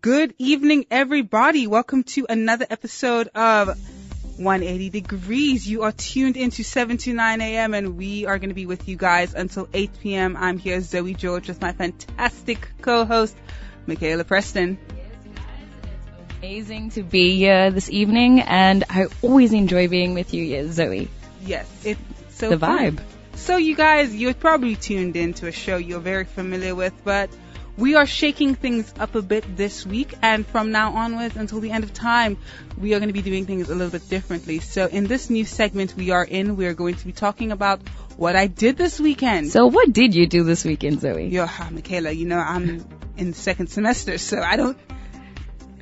Good evening, everybody. Welcome to another episode of 180 Degrees. You are tuned into 7 to 9 a.m. and we are going to be with you guys until 8 p.m. I'm here, Zoe George, with my fantastic co-host, Michaela Preston. It is amazing to be here this evening, and I always enjoy being with you, yes, Zoe. Yes, it's so The fun. vibe. So you guys, you're probably tuned in to a show you're very familiar with, but we are shaking things up a bit this week, and from now onwards until the end of time, we are going to be doing things a little bit differently. So in this new segment we are in, we are going to be talking about what I did this weekend. So, what did you do this weekend, Zoe? Yo, ah, Michaela, you know I'm in second semester, so I don't,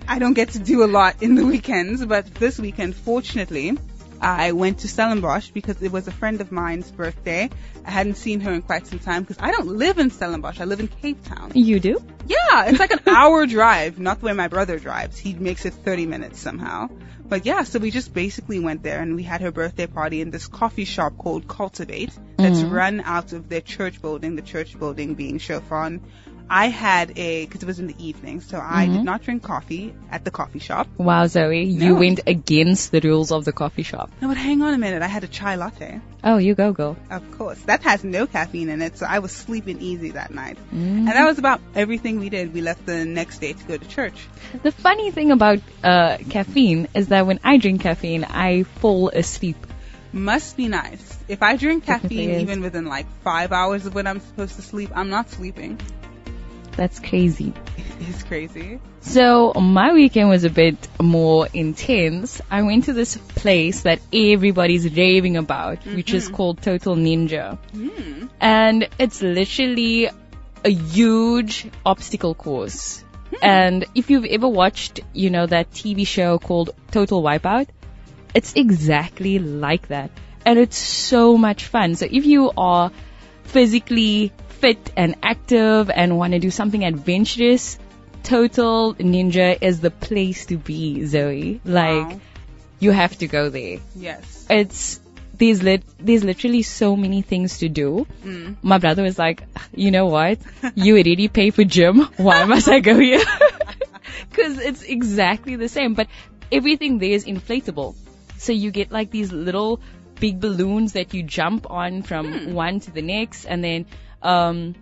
I don't get to do a lot in the weekends. But this weekend, fortunately, I went to Stellenbosch because it was a friend of mine's birthday. I hadn't seen her in quite some time because I don't live in Stellenbosch. I live in Cape Town. You do? Yeah, it's like an hour drive, not the way my brother drives. He makes it 30 minutes somehow. But yeah, so we just basically went there and we had her birthday party in this coffee shop called Cultivate that's mm-hmm. run out of their church building, the church building being Chauffon. I had a, cause it was in the evening, so I did not drink coffee at the coffee shop. Wow, Zoe, you No. went against the rules of the coffee shop. No, but hang on a minute, I had a chai latte. Oh, you go, girl. Of course. That has no caffeine in it, so I was sleeping easy that night. And that was about everything we did. We left the next day to go to church. The funny thing about uh, caffeine is that when I drink caffeine, I fall asleep. Must be nice. If I drink caffeine even within like five hours of when I'm supposed to sleep, I'm not sleeping. That's crazy. It's crazy. So my weekend was a bit more intense. I went to this place that everybody's raving about, which is mm-hmm. called Total Ninja. Hmm. And it's literally a huge obstacle course. Hmm. And if you've ever watched, you know, that TV show called Total Wipeout, it's exactly like that. And it's so much fun. So if you are physically fit and active and want to do something adventurous, Total Ninja is the place to be, Zoe. Like, Wow. you have to go there. Yes. It's, there's lit, there's literally so many things to do. Mm. My brother was like, you know what? You already pay for gym. Why must I go here? Cause it's exactly the same, but everything there is inflatable. So you get like these little big balloons that you jump on from one to the next and then, um,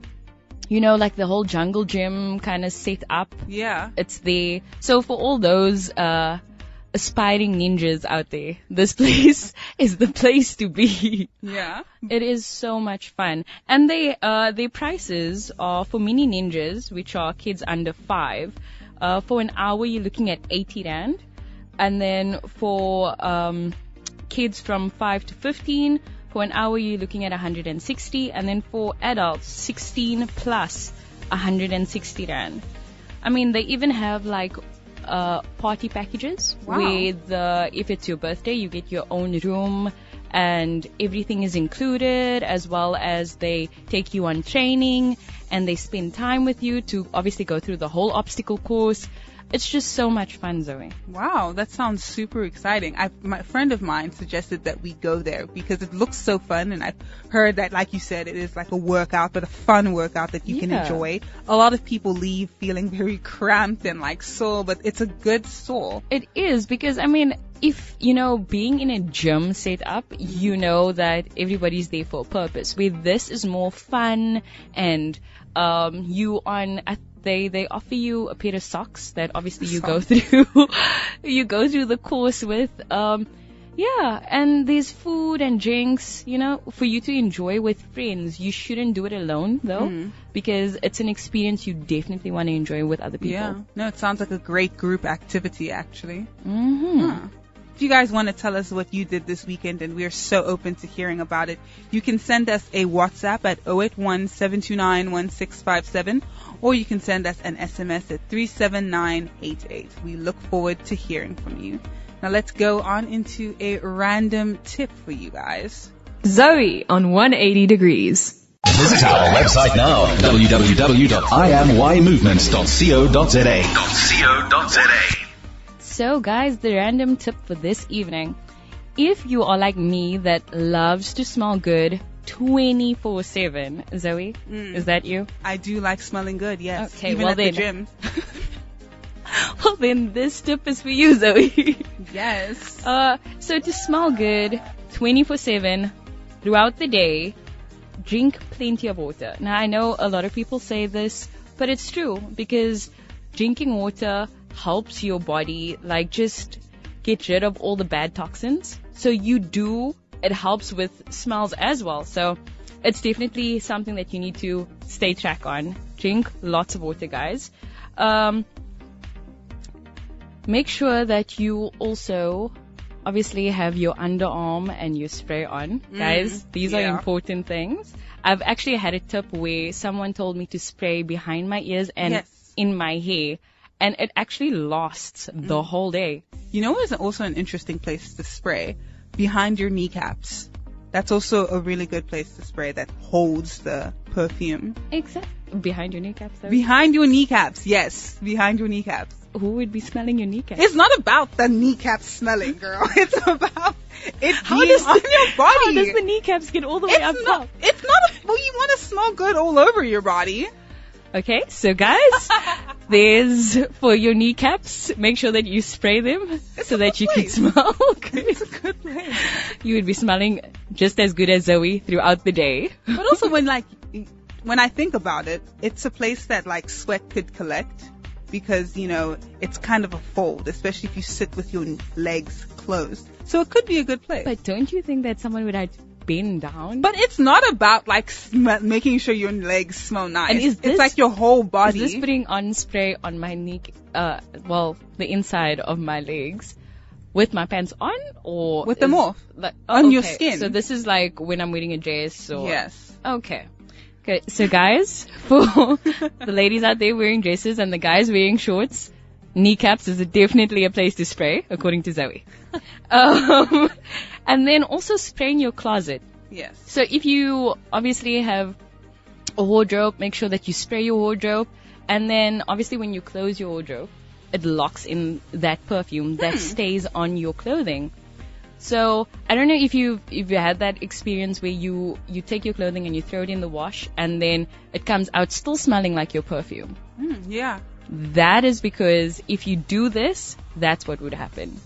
you know, like the whole jungle gym kind of set up Yeah. it's there. So for all those uh, aspiring ninjas out there, this place is the place to be. Yeah. It is so much fun, and they uh, their prices are for mini ninjas, which are kids under five. Uh, for an hour, you're looking at 80 rand, and then for um, kids from five to 15, for an hour you're looking at 160, and then for adults 16 plus 160 rand. I mean, they even have like uh, party packages Wow. where the if it's your birthday, you get your own room and everything is included, as well as they take you on training and they spend time with you to obviously go through the whole obstacle course. It's just so much fun, Zoe. Wow, that sounds super exciting. I, my friend of mine suggested that we go there because it looks so fun, and I've heard that, like you said, it is like a workout, but a fun workout that you can enjoy. A lot of people leave feeling very cramped and like sore, but it's a good sore. It is because I mean, if you know, being in a gym set up, you know that everybody's there for a purpose. Where this is more fun and um, you on at they they offer you a pair of socks that obviously you go through you go through the course with um yeah and there's food and drinks you know for you to enjoy with friends you shouldn't do it alone though because it's an experience you definitely want to enjoy with other people Yeah. No, it sounds like a great group activity, actually. hmm Huh. If you guys want to tell us what you did this weekend, and we're so open to hearing about it, you can send us a WhatsApp at 081-729-1657, or you can send us an SMS at 37988. We look forward to hearing from you. Now let's go on into a random tip for you guys. Zoe on 180 degrees. Visit our website now, www.imymovements.co.za. So, guys, the random tip for this evening. If you are like me that loves to smell good 24 7, Zoe, is that you? I do like smelling good, yes. Okay, Even well at the gym. well, then this tip is for you, Zoe. Yes. uh, so to smell good 24/7 throughout the day, drink plenty of water. Now I know a lot of people say this, but it's true because drinking water helps your body like just get rid of all the bad toxins. So you do, it helps with smells as well. So it's definitely something that you need to stay track on. Drink lots of water, guys. Um, make sure that you also obviously have your underarm and your spray on. Guys, these are important things. I've actually had a tip where someone told me to spray behind my ears and Yes. in my hair. And it actually lasts the mm. whole day. You know what's also an interesting place to spray? Behind your kneecaps. That's also a really good place to spray that holds the perfume. Exactly. Behind your kneecaps, though. Behind your kneecaps, yes. Behind your kneecaps. Who would be smelling your kneecaps? It's not about the kneecaps smelling, girl. It's about it How being does on the, your body. How does the kneecaps get all the way up it's not. top? It's not. A, well, you want to smell good all over your body. Okay, so guys, there's for your kneecaps. Make sure that you spray them so that you can place. smell good. It's a good place. You would be smelling just as good as Zoe throughout the day. But also when like when I think about it, it's a place that like sweat could collect because you know it's kind of a fold, especially if you sit with your legs closed. So it could be a good place. But don't you think that someone would bend down? But it's not about like sm- making sure your legs smell nice. And is this- it's like your whole body. is this putting on spray on my knee? Uh, well, the inside of my legs. With my pants on or With them off. like, On your skin. So this is like when I'm wearing a dress or yes. Okay. Okay, so guys, for the ladies out there wearing dresses and the guys wearing shorts, kneecaps is definitely a place to spray, according to Zoe. Um, and then also spray in your closet. Yes. So if you obviously have a wardrobe, make sure that you spray your wardrobe. And then obviously when you close your wardrobe, it locks in that perfume that stays on your clothing. So I don't know if you if you had that experience where you you take your clothing and you throw it in the wash and then it comes out still smelling like your perfume. Mm, yeah. That is because if you do this, that's what would happen.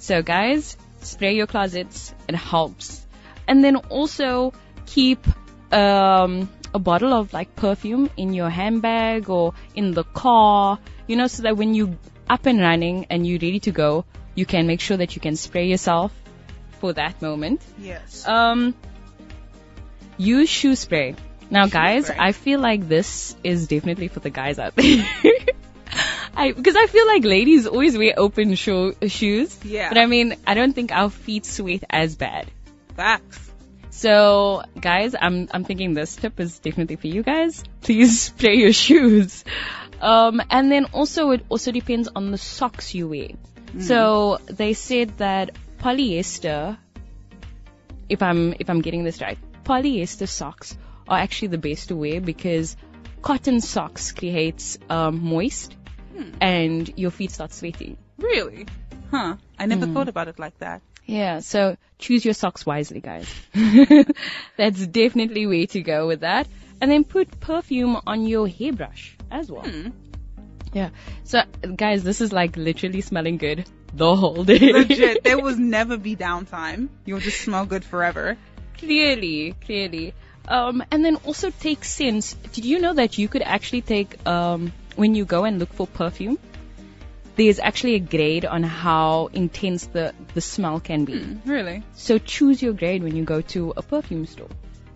So guys, spray your closets. It helps. And then also keep um, a bottle of like perfume in your handbag or in the car, you know, so that when you up and running and you're ready to go, you can make sure that you can spray yourself for that moment. Yes. Um, use shoe spray. Now, guys, spray. I feel like this is definitely for the guys out there. I because I feel like ladies always wear open sho- shoes. Yeah. But I mean, I don't think our feet sweat as bad. Facts. So, guys, I'm I'm thinking this tip is definitely for you guys. Please spray your shoes. Um, and then also it also depends on the socks you wear. So they said that polyester, if I'm if I'm getting this right, polyester socks are actually the best to wear because cotton socks creates um, moist and your feet start sweating. Really? Huh. I never Hmm. thought about it like that. Yeah, so choose your socks wisely, guys. That's definitely way to go with that. And then put perfume on your hairbrush as well. Yeah. So, guys, this is like literally smelling good the whole day. Legit. there will never be downtime. You'll just smell good forever. clearly, clearly. Um, and then also take scents. Did you know that you could actually take, um, when you go and look for perfume, there's actually a grade on how intense the, the smell can be. Really? So choose your grade when you go to a perfume store.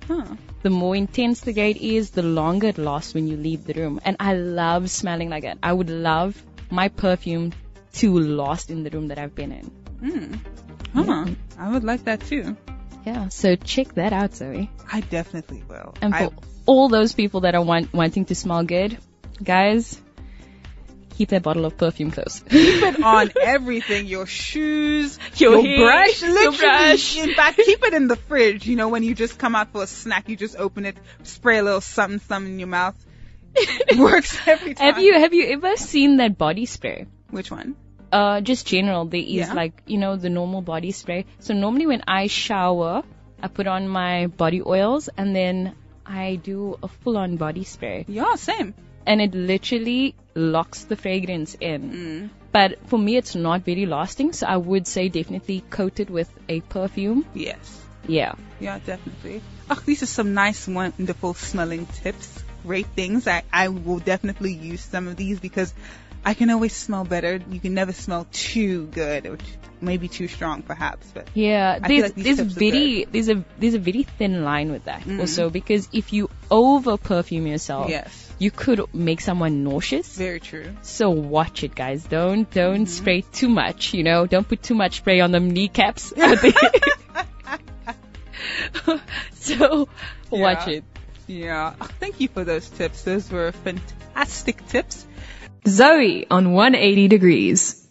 Huh. The more intense the grade is, the longer it lasts when you leave the room. And I love smelling like that. I would love my perfume to last in the room that I've been in. Hmm. Huh. I would like that too. Yeah, so check that out, Zoe. I definitely will. And I, for all those people that are want, wanting to smell good, guys, keep that bottle of perfume close. keep it on everything. Your shoes, Your your, hair, brush, your brush. In fact, keep it in the fridge. You know, when you just come out for a snack, you just open it, spray a little something, something in your mouth. It works every time. have you have you ever seen that body spray? Which one? uh, just general, there is Yeah. like, you know, the normal body spray. So normally when I shower, I put on my body oils and then I do a full on body spray. Yeah, same. And it literally locks the fragrance in. Mm. But for me, it's not very lasting, so I would say definitely coat it with a perfume. Yes. Yeah. Yeah, definitely. Oh, these are some nice, wonderful smelling tips. Great things. I, I will definitely use some of these because I can always smell better. You can never smell too good, which may be too strong perhaps, but Yeah, I there's like there's very there's a there's a very thin line with that Mm. also because if you over perfume yourself, yes, you could make someone nauseous. very true. So watch it, guys. Don't don't Mm-hmm. spray too much. You know, don't put too much spray on them kneecaps. so watch Yeah. it. Yeah. Oh, Thank you for those tips. Those were fantastic tips. Zoe on 180 degrees.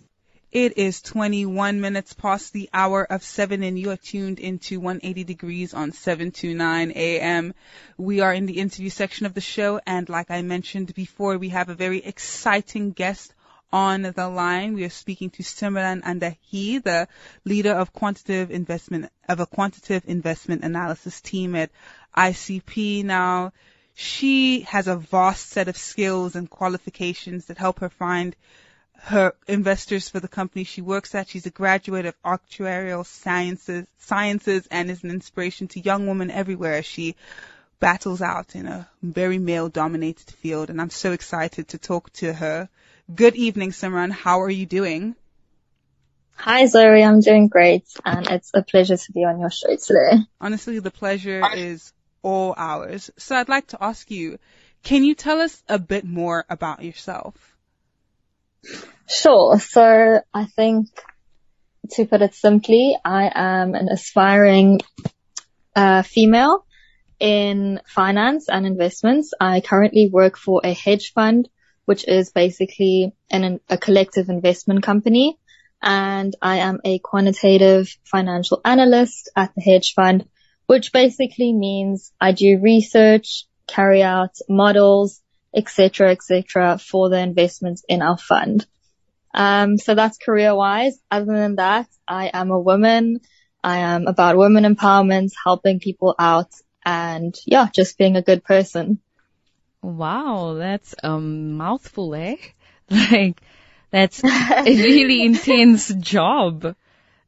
It is 21 minutes past the hour of 7 and you are tuned into 180 degrees on 729 AM. We are in the interview section of the show and like I mentioned before, we have a very exciting guest on the line. We are speaking to Simran Andhee, the leader of quantitative investment, of a quantitative investment analysis team at ICP. Now, she has a vast set of skills and qualifications that help her find her investors for the company she works at. She's a graduate of actuarial sciences, sciences and is an inspiration to young women everywhere as she battles out in a very male dominated field. And I'm so excited to talk to her. Good evening, Simran. How are you doing? Hi Zoe, I'm doing great and it's a pleasure to be on your show today. Honestly, the pleasure is all ours. So I'd like to ask you, can you tell us a bit more about yourself? Sure, so I think to put it simply, I am an aspiring uh, female in finance and investments. I currently work for a hedge fund, which is basically an, a collective investment company. And I am a quantitative financial analyst at the hedge fund, which basically means I do research, carry out models, etc., etc., for the investments in our fund. Um, so that's career wise. Other than that, I am a woman. I am about women empowerment, helping people out and yeah, just being a good person. Wow, that's a mouthful, eh? Like that's a really intense job.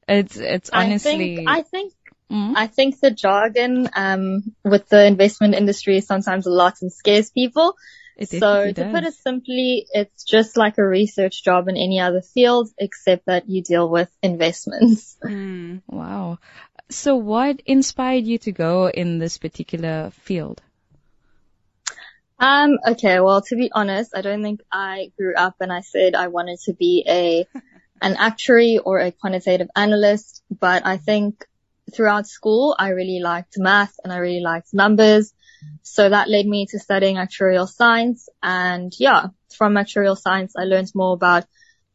It's it's honestly. I think, I think, Mm. I think the jargon, um, with the investment industry is sometimes a lot and scares people. It So definitely to put it simply, it's just like a research job in any other field, except that you deal with investments. Hmm. Wow. So what inspired you to go in this particular field? Um, okay, well, to be honest, I don't think I grew up and I said I wanted to be a, an actuary or a quantitative analyst, but I think throughout school, I really liked math and I really liked numbers. So that led me to studying actuarial science. And yeah, from actuarial science, I learned more about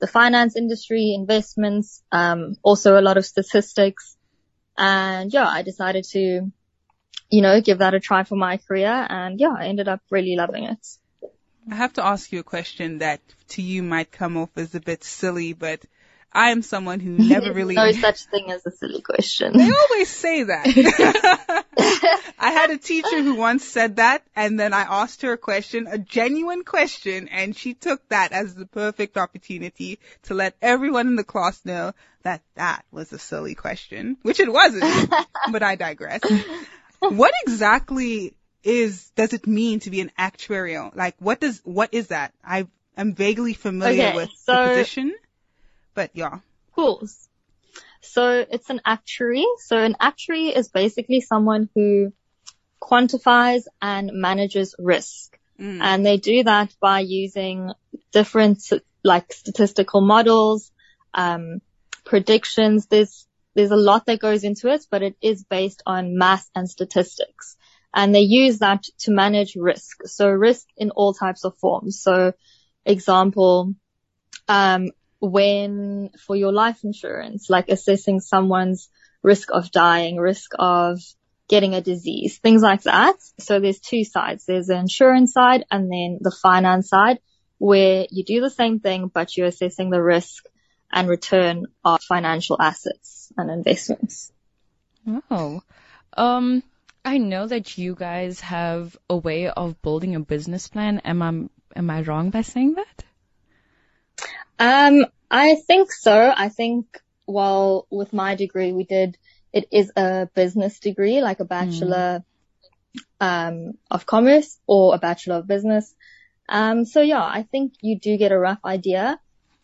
the finance industry, investments, um, also a lot of statistics. And yeah, I decided to you know, give that a try for my career. And yeah, I ended up really loving it. I have to ask you a question that to you might come off as a bit silly, but I am someone who never really. no such thing as a silly question. They always say that. I had a teacher who once said that, and then I asked her a question, a genuine question, and she took that as the perfect opportunity to let everyone in the class know that that was a silly question, which it wasn't, but I digress. What exactly is, does it mean to be an actuarial? Like, what does, what is that? I am vaguely familiar Okay, with the position, but yeah. Cool. So it's an actuary. So an actuary is basically someone who quantifies and manages risk. Mm. And they do that by using different like statistical models, um, predictions. There's, there's a lot that goes into it, but it is based on math and statistics. And they use that to manage risk. So risk in all types of forms. So example, um, when for your life insurance, like assessing someone's risk of dying, risk of getting a disease, things like that. So there's two sides. There's the insurance side and then the finance side where you do the same thing, but you're assessing the risk and return of financial assets and investments. Oh. Um, I know that you guys have a way of building a business plan. Am I am I wrong by saying that? Um, I think so. I think, well, with my degree, we did, it is a business degree, like a bachelor, um, of commerce or a bachelor of business. Um, so yeah, I think you do get a rough idea,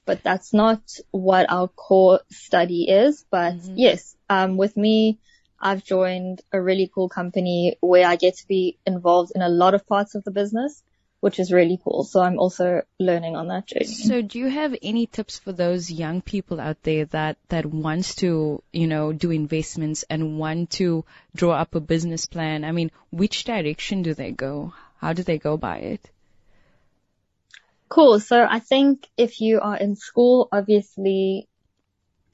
but that's not what our core study is. But yes, um, with me, I've joined a really cool company where I get to be involved in a lot of parts of the business, which is really cool. So I'm also learning on that journey. So do you have any tips for those young people out there that, that wants to, you know, do investments and want to draw up a business plan? I mean, which direction do they go? How do they go by it? Cool. So I think if you are in school, obviously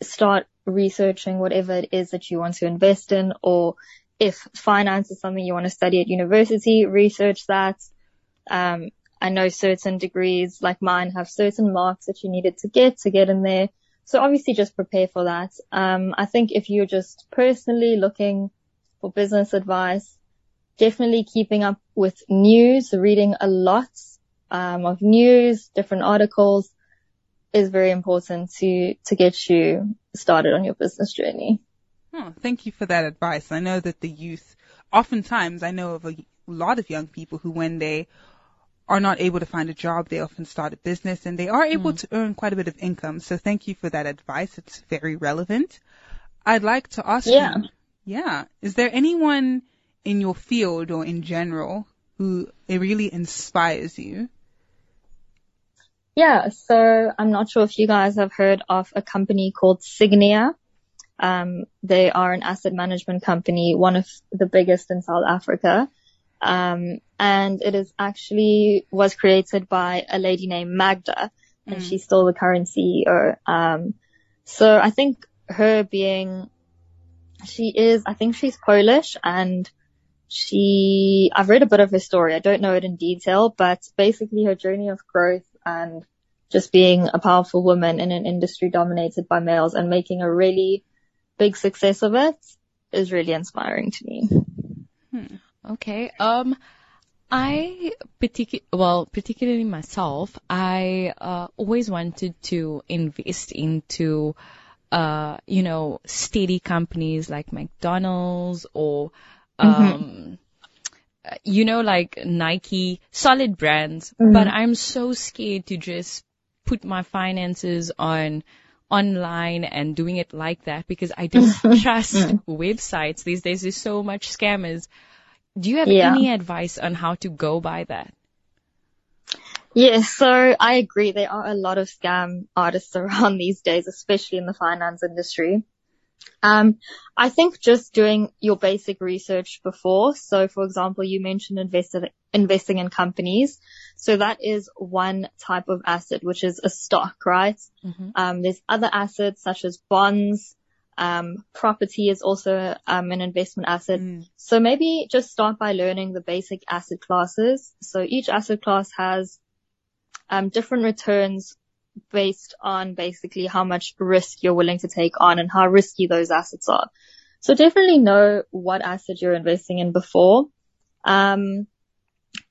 start researching whatever it is that you want to invest in or if finance is something you want to study at university, research that. Um, I know certain degrees like mine have certain marks that you needed to get to get in there. So obviously just prepare for that. Um, I think if you're just personally looking for business advice, definitely keeping up with news, reading a lot um, of news, different articles is very important to to get you started on your business journey. Oh, thank you for that advice. I know that the youth, oftentimes, I know of a lot of young people who, when they are not able to find a job, they often start a business and they are able to earn quite a bit of income. So thank you for that advice. It's very relevant. I'd like to ask Yeah. you, yeah, is there anyone in your field or in general who it really inspires you? Yeah, so I'm not sure if you guys have heard of a company called Sygnia. Um, they are an asset management company, one of the biggest in South Africa. Um, and it is actually was created by a lady named Magda, and she's still the current CEO. Um, so I think her being, she is, I think she's Polish and she, I've read a bit of her story. I don't know it in detail, but basically her journey of growth and just being a powerful woman in an industry dominated by males and making a really big success of it is really inspiring to me. Okay. Um, I particu- well, particularly myself, I uh, always wanted to invest into, uh, you know, steady companies like McDonald's or, um, uh, you know, like Nike, solid brands. But I'm so scared to just put my finances on online and doing it like that because I don't trust websites these days. There's so much scammers. Do you have Yeah. any advice on how to go by that? Yes, so I agree. There are a lot of scam artists around these days, especially in the finance industry. Um, I think just doing your basic research before. So, for example, you mentioned invested, investing in companies. So that is one type of asset, which is a stock, right? Um, there's other assets such as bonds. Um, property is also um, an investment asset. So maybe just start by learning the basic asset classes. So each asset class has um, different returns based on basically how much risk you're willing to take on and how risky those assets are. So definitely know what asset you're investing in before. Um,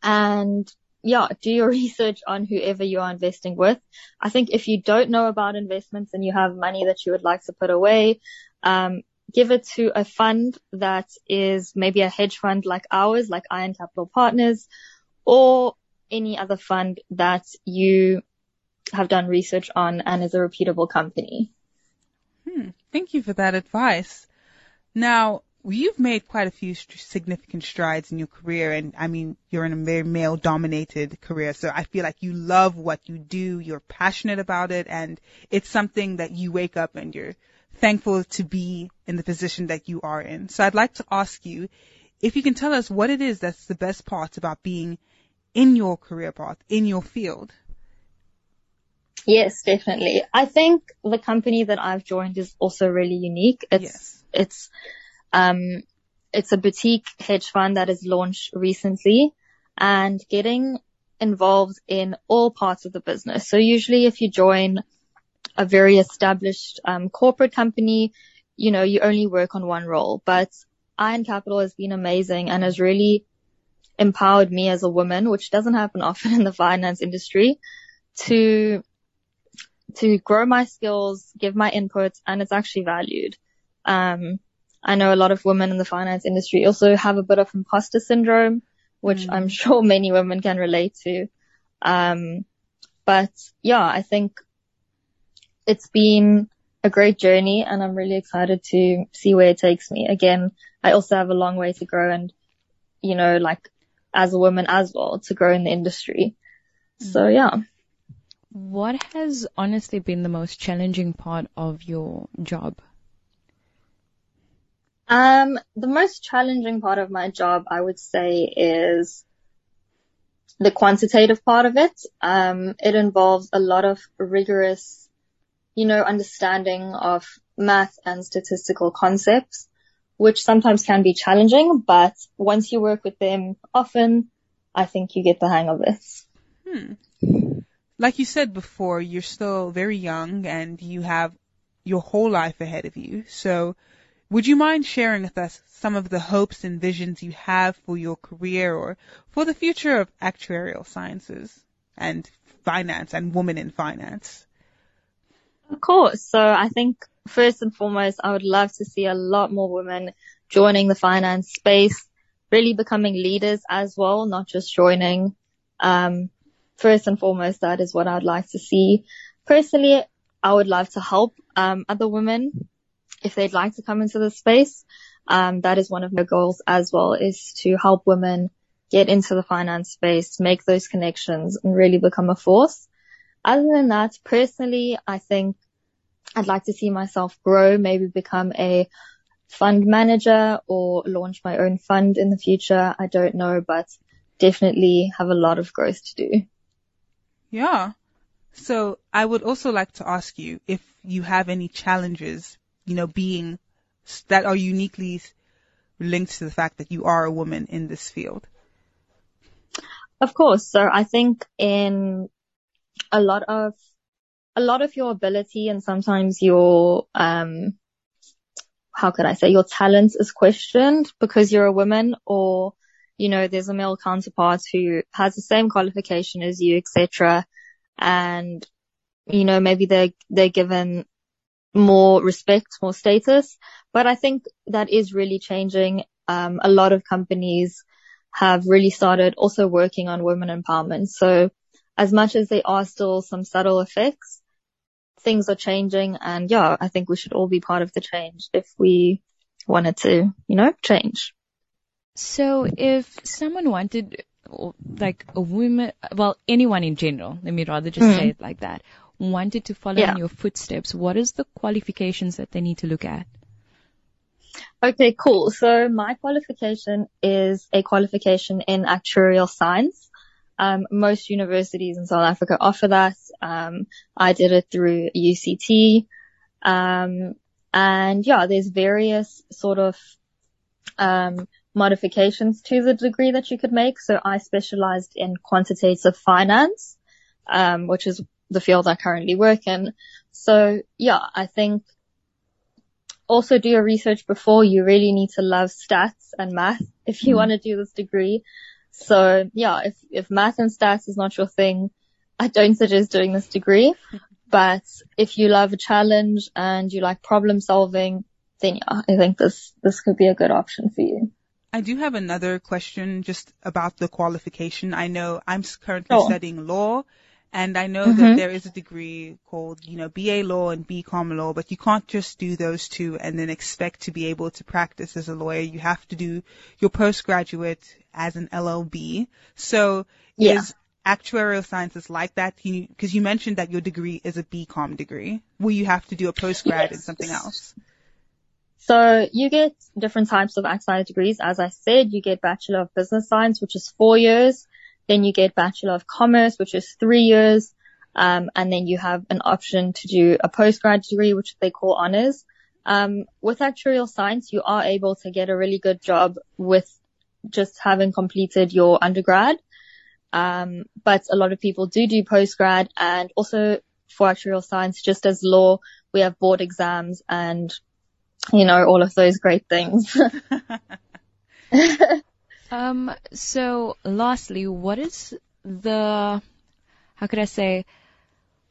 and yeah, do your research on whoever you are investing with. I think if you don't know about investments and you have money that you would like to put away, um, give it to a fund that is maybe a hedge fund like ours, like Iron Capital Partners, or any other fund that you have done research on and is a reputable company. Thank you for that advice. Now, you've made quite a few significant strides in your career, and I mean, you're in a very male dominated career, so I feel like you love what you do, you're passionate about it, and it's something that you wake up and you're thankful to be in the position that you are in. So I'd like to ask you if you can tell us what it is that's the best part about being in your career path, in your field. Yes, definitely. I think the company that I've joined is also really unique. It's, Yes. it's, um, it's a boutique hedge fund that has launched recently and getting involved in all parts of the business. So usually if you join a very established, um, corporate company, you know, you only work on one role, but Iron Capital has been amazing and has really empowered me as a woman, which doesn't happen often in the finance industry, to to grow my skills, give my inputs, and it's actually valued. Um, I know a lot of women in the finance industry also have a bit of imposter syndrome, which I'm sure many women can relate to. Um, but yeah, I think it's been a great journey and I'm really excited to see where it takes me. Again, I also have a long way to grow and, you know, like as a woman as well to grow in the industry. So yeah. What has honestly been the most challenging part of your job? Um, the most challenging part of my job, I would say, is the quantitative part of it. Um, it involves a lot of rigorous, you know, understanding of math and statistical concepts, which sometimes can be challenging, but once you work with them often, I think you get the hang of it. Like you said before, you're still very young and you have your whole life ahead of you. So would you mind sharing with us some of the hopes and visions you have for your career or for the future of actuarial sciences and finance and women in finance? Of course. So I think first and foremost, I would love to see a lot more women joining the finance space, really becoming leaders as well, not just joining. Um, first and foremost, that is what I'd like to see. Personally, I would love to help um, other women if they'd like to come into the space. Um, that is one of my goals as well, is to help women get into the finance space, make those connections, and really become a force. Other than that, personally, I think I'd like to see myself grow, maybe become a fund manager or launch my own fund in the future. I don't know, but definitely have a lot of growth to do. Yeah. So I would also like to ask you if you have any challenges, you know, being that are uniquely linked to the fact that you are a woman in this field. Of course. So I think in a lot of, a lot of your ability and sometimes your, um, how could I say your talent is questioned because you're a woman or, you know, there's a male counterpart who has the same qualification as you, etc. And, you know, maybe they're, they're given more respect, more status. But I think that is really changing. Um, a lot of companies have really started also working on women empowerment. So as much as there are still some subtle effects, things are changing. And yeah, I think we should all be part of the change if we wanted to, you know, change. So if someone wanted, like a woman, well, anyone in general, let me rather just say it like that, wanted to follow Yeah. in your footsteps, what is the qualifications that they need to look at? Okay, cool. So my qualification is a qualification in actuarial science. Um, most universities in South Africa offer that. Um, I did it through UCT. Um, and yeah, there's various sort of, um, modifications to the degree that you could make. So I specialized in quantitative finance, um, which is the field I currently work in. So yeah, I think also do your research before. You really need to love stats and math if you mm-hmm. want to do this degree. So yeah, if, if math and stats is not your thing, I don't suggest doing this degree. But if you love a challenge and you like problem solving, then yeah, I think this, this could be a good option for you. I do have another question just about the qualification. I know I'm currently Sure. studying law and I know that mm-hmm. there is a degree called, you know, BA law and BCom law, but you can't just do those two and then expect to be able to practice as a lawyer. You have to do your postgraduate as an LLB. So Yeah. is actuarial sciences like that? Can you, cause you mentioned that your degree is a BCom degree. Will you have to do a postgrad in something else? So you get different types of academic degrees. As I said, you get Bachelor of Business Science, which is four years. Then you get Bachelor of Commerce, which is three years. Um, and then you have an option to do a postgrad degree, which they call honors. Um, with actuarial science, you are able to get a really good job with just having completed your undergrad. Um, but a lot of people do do postgrad and also for actuarial science, just as law, we have board exams and you know, all of those great things. Um, so lastly, what is the, how could I say,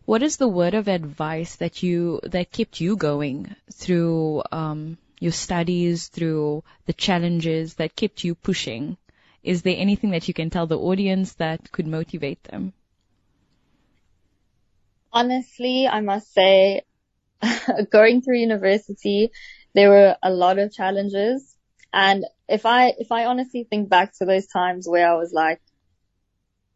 what is the word of advice that you, that kept you going through, um, your studies, through the challenges that kept you pushing? Is there anything that you can tell the audience that could motivate them? Honestly, I must say, going through university, there were a lot of challenges. And if I, if I honestly think back to those times where I was like,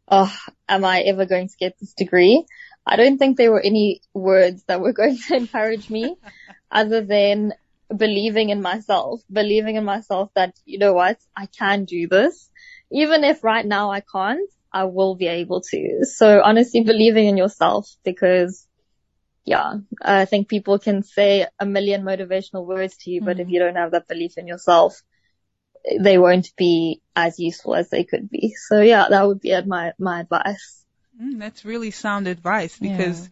oh, am I ever going to get this degree? I don't think there were any words that were going to encourage me other than believing in myself, believing in myself that, you know what, I can do this. Even if right now I can't, I will be able to. So honestly believing in yourself because yeah, I think people can say a million motivational words to you, but if you don't have that belief in yourself, they won't be as useful as they could be. So yeah, that would be my, my advice. Mm, that's really sound advice because,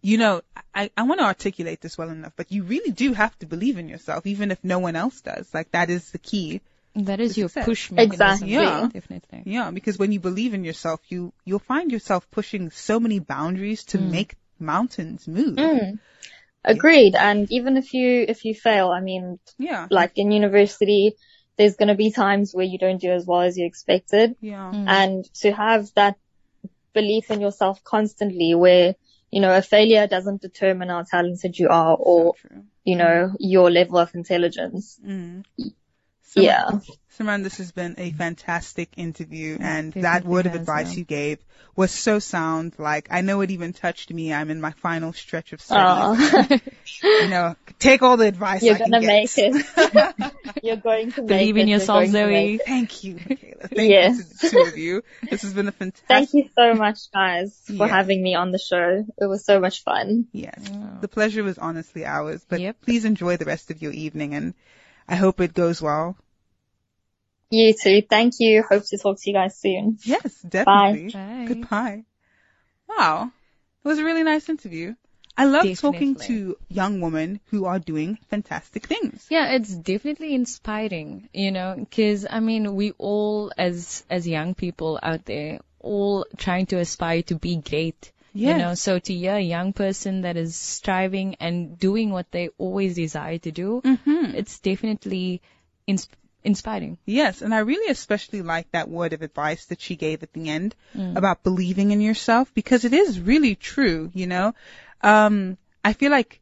you know, I, I want to articulate this well enough, but you really do have to believe in yourself, even if no one else does. Like that is the key. That is your success. push mechanism. Exactly. Yeah. Definitely. Yeah, because when you believe in yourself, you, you'll find yourself pushing so many boundaries to make mountains move. Mm. Agreed. And even if you, if you fail, I mean, Yeah. like in university, there's going to be times where you don't do as well as you expected. yeah. And to have that belief in yourself constantly where, you know, a failure doesn't determine how talented you are or, So you know, your level of intelligence. Mm. Yeah. Simran, this has been a fantastic interview and it that word of advice yeah. you gave was so sound. Like, I know it even touched me. I'm in my final stretch of studies. Oh, You know, take all the advice you're I gonna get. make it. you're going to make Believe it. in yourself, going to Zoe. Thank you, Michaela. Thank Yes. you to the two of you. This has been a fantastic. Thank you so much, guys, for Yeah. having me on the show. It was so much fun. Yes. The pleasure was honestly ours, but Yep. please enjoy the rest of your evening and I hope it goes well. You too. Thank you. Hope to talk to you guys soon. Yes, definitely. Bye. Goodbye. Wow. It was a really nice interview. I love talking to young women who are doing fantastic things. Yeah, it's definitely inspiring, you know, because I mean, we all as as young people out there, all trying to aspire to be great. You know, so to hear a young person that is striving and doing what they always desire to do, Mm-hmm. it's definitely ins- inspiring. Yes, and I really especially like that word of advice that she gave at the end about believing in yourself because it is really true, you know. Um, I feel like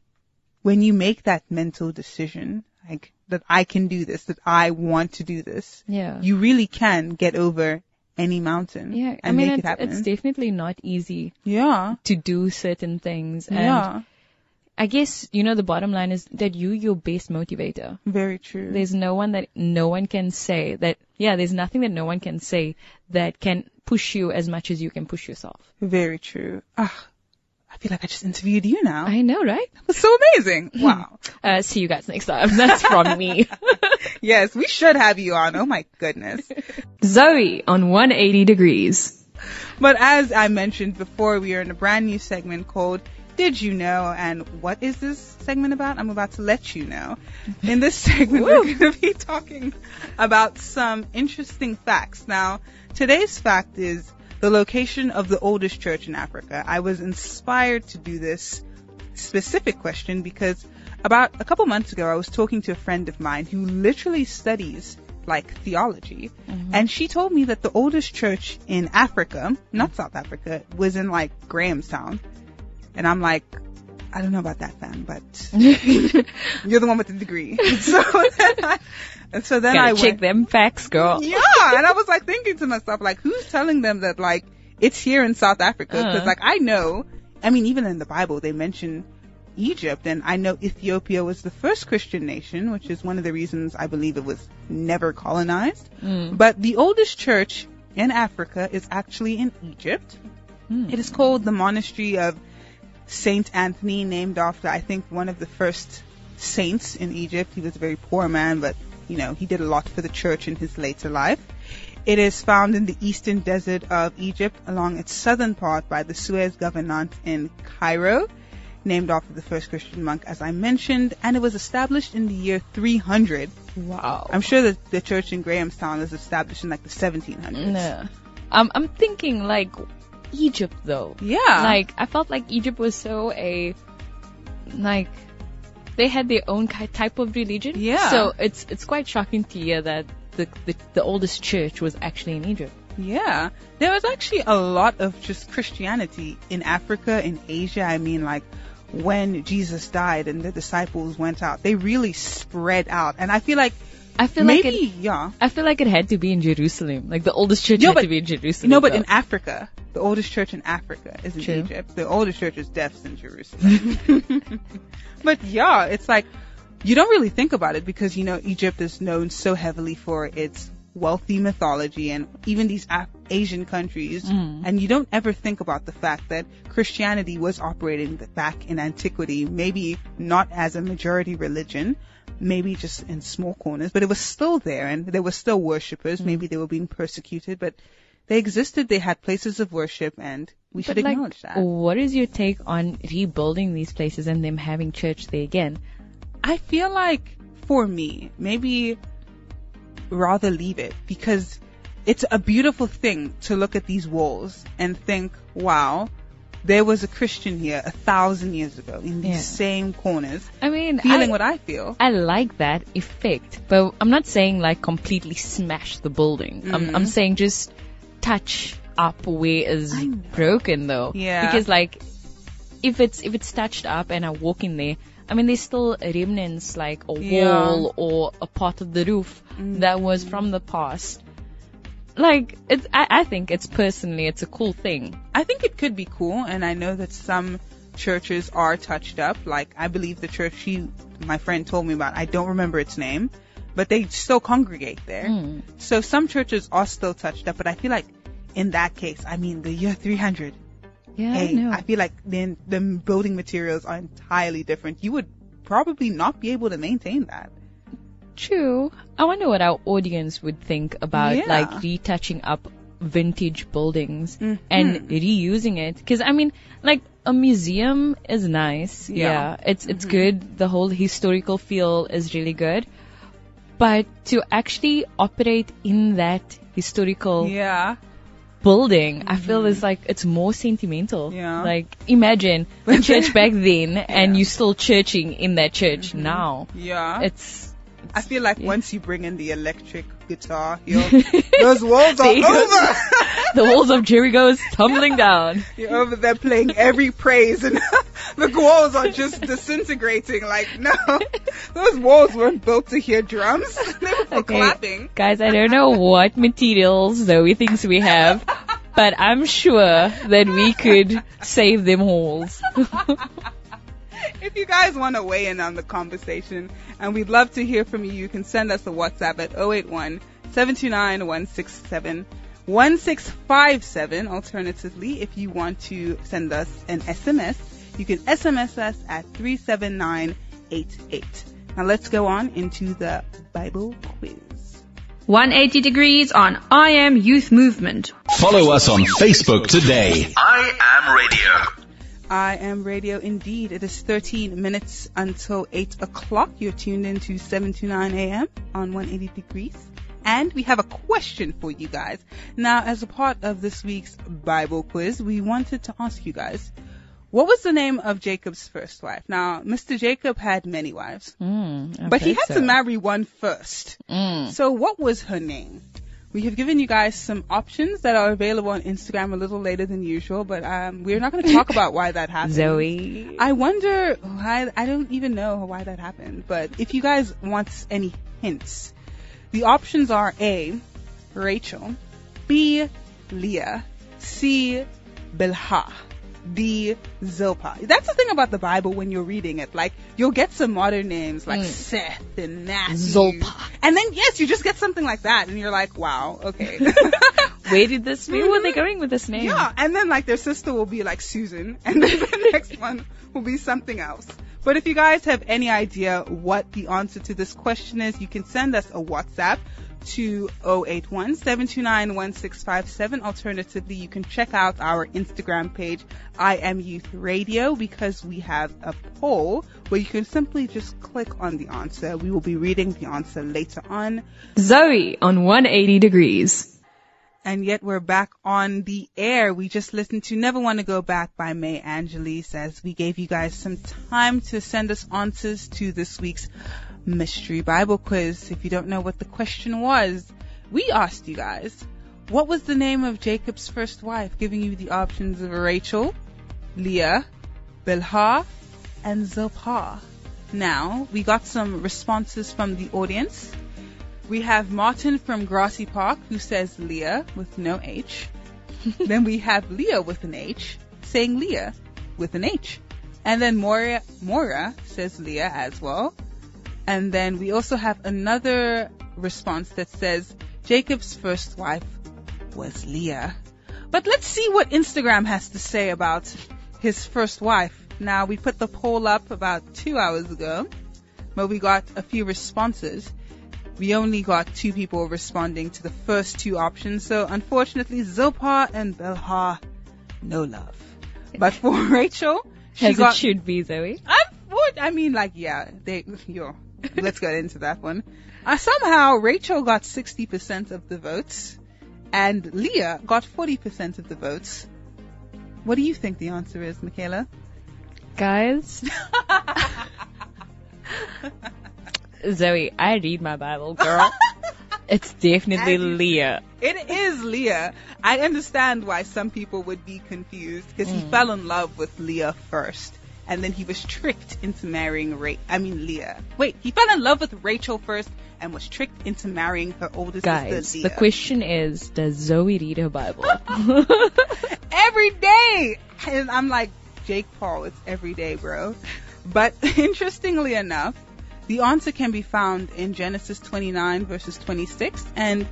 when you make that mental decision, like that I can do this, that I want to do this, Yeah. you really can get over any mountain yeah, and I mean, it happen. it's definitely not easy yeah, to do certain things. And yeah, I guess, you know, the bottom line is that you, your best motivator. very true. There's no one that no one can say that, yeah, there's nothing that no one can say that can push you as much as you can push yourself. Very true. Ah, I feel like I just interviewed you now. I know, right? It's so amazing. Wow. Uh, see you guys next time. That's from me. yes, we should have you on. Oh my goodness. Zoe on 180 degrees. But as I mentioned before, we are in a brand new segment called Did You Know? And what is this segment about? I'm about to let you know. In this segment, we're going to be talking about some interesting facts. Now, today's fact is the location of the oldest church in Africa. I was inspired to do this specific question because about a couple months ago, I was talking to a friend of mine who literally studies like theology, mm-hmm. and she told me that the oldest church in Africa, not mm-hmm. South Africa, was in like Grahamstown, and I'm like, I don't know about that, fam, but you're the one with the degree. so then I, and so then I Gotta check went, them facts, girl. yeah, and I was like thinking to myself, like, who's telling them that like it's here in South Africa? Because Uh. like I know, I mean, even in the Bible they mention Egypt, and I know Ethiopia was the first Christian nation, which is one of the reasons I believe it was never colonized. But the oldest church in Africa is actually in Egypt. It is called the Monastery of Saint Anthony, named after I think one of the first saints in Egypt. He was a very poor man, but you know he did a lot for the church in his later life. It is found in the eastern desert of Egypt along its southern part by the Suez Government in Cairo. named after the first Christian monk, as I mentioned, and it was established in the year 300. Wow. I'm sure that the church in Grahamstown was established in like the 1700s. No. I'm I'm thinking like Egypt though. Yeah. Like I felt like Egypt was so a like they had their own type of religion. Yeah. So it's it's quite shocking to hear that the, the the oldest church was actually in Egypt. Yeah, there was actually a lot of just Christianity in Africa, in Asia. I mean, like when Jesus died and the disciples went out, they really spread out. And I feel like I feel maybe, like it, yeah. I feel like it had to be in Jerusalem. Like the oldest church No, had but- to be in Jerusalem. No, but in Africa, the oldest church in Africa is in True. Egypt. The oldest church is deaths in Jerusalem. but yeah, it's like you don't really think about it because you know Egypt is known so heavily for its wealthy mythology and even these Af- Asian countries, mm. and you don't ever think about the fact that Christianity was operating back in antiquity, maybe not as a majority religion. Maybe just in small corners, but it was still there and there were still worshippers. Mm. Maybe they were being persecuted, but they existed, they had places of worship, and we should like, acknowledge that. What is your take on rebuilding these places and them having church there again? I feel like for me, maybe rather leave it because it's a beautiful thing to look at these walls and think, wow, there was a Christian here a thousand years ago in these Yeah. same corners, I mean, feeling I, what I feel. I like that effect, but I'm not saying like completely smash the building. I'm, Mm-hmm. I'm saying just touch up where is broken though. Yeah. Because like, if it's if it's touched up and I walk in there, I mean there's still remnants like a Yeah. Mm-hmm. wall or a part of the roof that was from the past. Like it's, I, I think it's personally it's a cool thing. I think it could be cool, and I know that some churches are touched up. Like I believe the church she, my friend told me about. I don't remember its name, but they still congregate there. Hmm. So some churches are still touched up, but I feel like in that case, I mean the year 300. Yeah, hey, I know. I feel like then the building materials are entirely different. You would probably not be able to maintain that. True. I wonder what our audience would think about Yeah. like retouching up vintage buildings Mm-hmm. and reusing it. Because I mean, like a museum is nice. Yeah. Yeah, it's it's Mm-hmm. good. The whole historical feel is really good. But to actually operate in that historical Yeah. building, I feel is like it's more sentimental. Mm-hmm. Yeah. Like imagine the church back then and Yeah. Mm-hmm. you still churching in that church now. Yeah. It's I feel like once you bring in the electric guitar, those walls are over. the walls of Jericho is tumbling down. You're over there playing every praise and the walls are just disintegrating. Like, no, those walls weren't built to hear drums. They were for Okay. clapping. Guys, I don't know what materials Zoe thinks we have, but I'm sure that we could save them halls. If you guys want to weigh in on the conversation, and we'd love to hear from you, you can send us a WhatsApp at 081 729 167 1657. Alternatively, if you want to send us an SMS, you can SMS us at 37988. Now let's go on into the Bible quiz. 180 degrees on I Am Youth Movement. Follow us on Facebook today. I am radio. I am radio indeed. It is 13 minutes until 8 o'clock. You're tuned into 7 to 9 a.m. on 180 degrees. And we have a question for you guys. Now, as a part of this week's Bible quiz, we wanted to ask you guys, what was the name of Jacob's first wife? Now, Mr. Jacob had many wives, Mm, but he had to marry one first. So what was her name? We have given you guys some options that are available on Instagram a little later than usual, but um, we're not going to talk about why that happened. Zoe. I wonder why, I don't even know why that happened, but if you guys want any hints, the options are A, Rachel, B, Leah, C, Bilhah, D, Zilpah. That's the thing about the Bible when you're reading it. Like, you'll get some modern names like mm. Seth and Matthew. Zilpah. And then, yes, you just get something like that, and you're like, wow, okay. Where did this, where were they mm-hmm. going with this name? Yeah, and then like their sister will be like Susan, and then the next one will be something else. But if you guys have any idea what the answer to this question is, you can send us a WhatsApp to 081 729 Alternatively, you can check out our Instagram page, I Am Youth Radio, because we have a poll where you can simply just click on the answer. We will be reading the answer later on. Zoe on 180 degrees. And yet we're back on the air. We just listened to Never Want to Go Back by May Angelis as we gave you guys some time to send us answers to this week's mystery Bible quiz. If you don't know what the question was, we asked you guys, what was the name of Jacob's first wife, giving you the options of Rachel, Leah, Bilhah, and Zilpah. Now, we got some responses from the audience. We have Martin from Grassy Park who says Leah with no H. then we have Leah with an H saying Leah with an H. And then Moria, Moira says Leah as well. And then we also have another response that says Jacob's first wife was Leah. But let's see what Instagram has to say about his first wife. Now we put the poll up about two hours ago, but we got a few responses. We only got two people responding to the first two options, so unfortunately Zilpah and Bilhah, no love. But for Rachel, she As got, it should be, Zoe. I mean, like, yeah, they, yo, let's get into that one. Uh, somehow Rachel got 60% of the votes and Leah got 40% of the votes. What do you think the answer is, Michaela? Guys. Zoe, I read my Bible, girl. it's definitely And Leah. It is Leah. I understand why some people would be confused because Mm. he fell in love with Leah first. And then he was tricked into marrying Ra- I mean Leah. Wait, he fell in love with Rachel first and was tricked into marrying her older Guys, sister Leah. the question is, does Zoe read her Bible? every day. And I'm like, Jake Paul, it's every day, bro. But interestingly enough, the answer can be found in Genesis 29 verses 26. And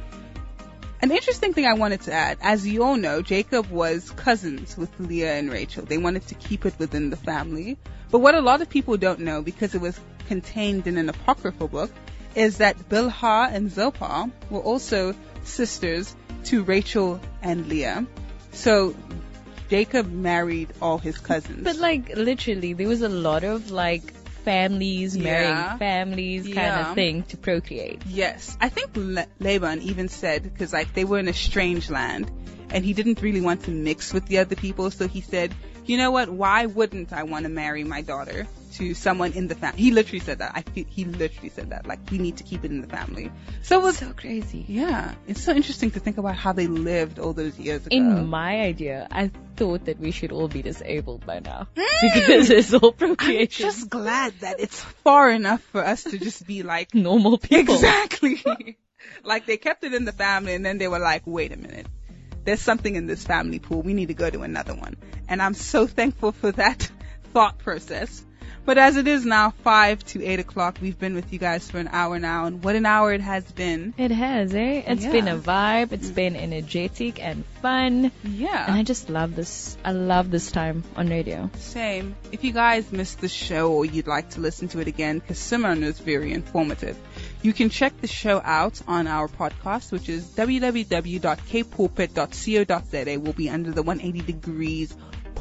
an interesting thing I wanted to add, as you all know, Jacob was cousins with Leah and Rachel. They wanted to keep it within the family. But what a lot of people don't know, because it was contained in an apocryphal book, is that Bilhah and Zilpah were also sisters to Rachel and Leah. So Jacob married all his cousins. but like, literally, there was a lot of like families Yeah. marrying families kind Yeah. of thing to procreate. Yes, I think La- Laban even said because like they were in a strange land, and he didn't really want to mix with the other people, so he said, "You know what? Why wouldn't I want to marry my daughter to someone in the family?" He literally said that. I feel, he literally said that. Like we need to keep it in the family. So it was So crazy. yeah, it's so interesting to think about how they lived all those years ago. In my idea, I thought that we should all be disabled by now hmm. because it's all procreation. I'm just glad that it's far enough for us to just be like normal people. Exactly. like they kept it in the family and then they were like, wait a minute. There's something in this family pool. We need to go to another one. And I'm so thankful for that thought process. But as it is now five to eight o'clock, we've been with you guys for an hour now and what an hour it has been. It has, eh? It's Yeah. been a vibe. It's been energetic and fun. Yeah. And I just love this. I love this time on radio. Same. If you guys missed the show or you'd like to listen to it again, because Simone is very informative, you can check the show out on our podcast, which is www.kpulpit.co.za. Will be under the 180 Degrees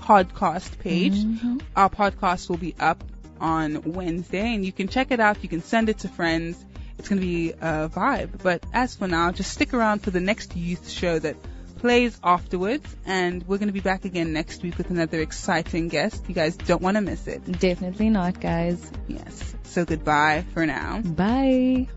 podcast page. Mm-hmm. Our podcast will be up on Wednesday, and you can check it out. You can send it to friends. It's going to be a vibe. But as for now, just stick around for the next youth show that plays afterwards, and we're going to be back again next week with another exciting guest. You guys don't want to miss it. Definitely not, guys. Yes. So goodbye for now. Bye.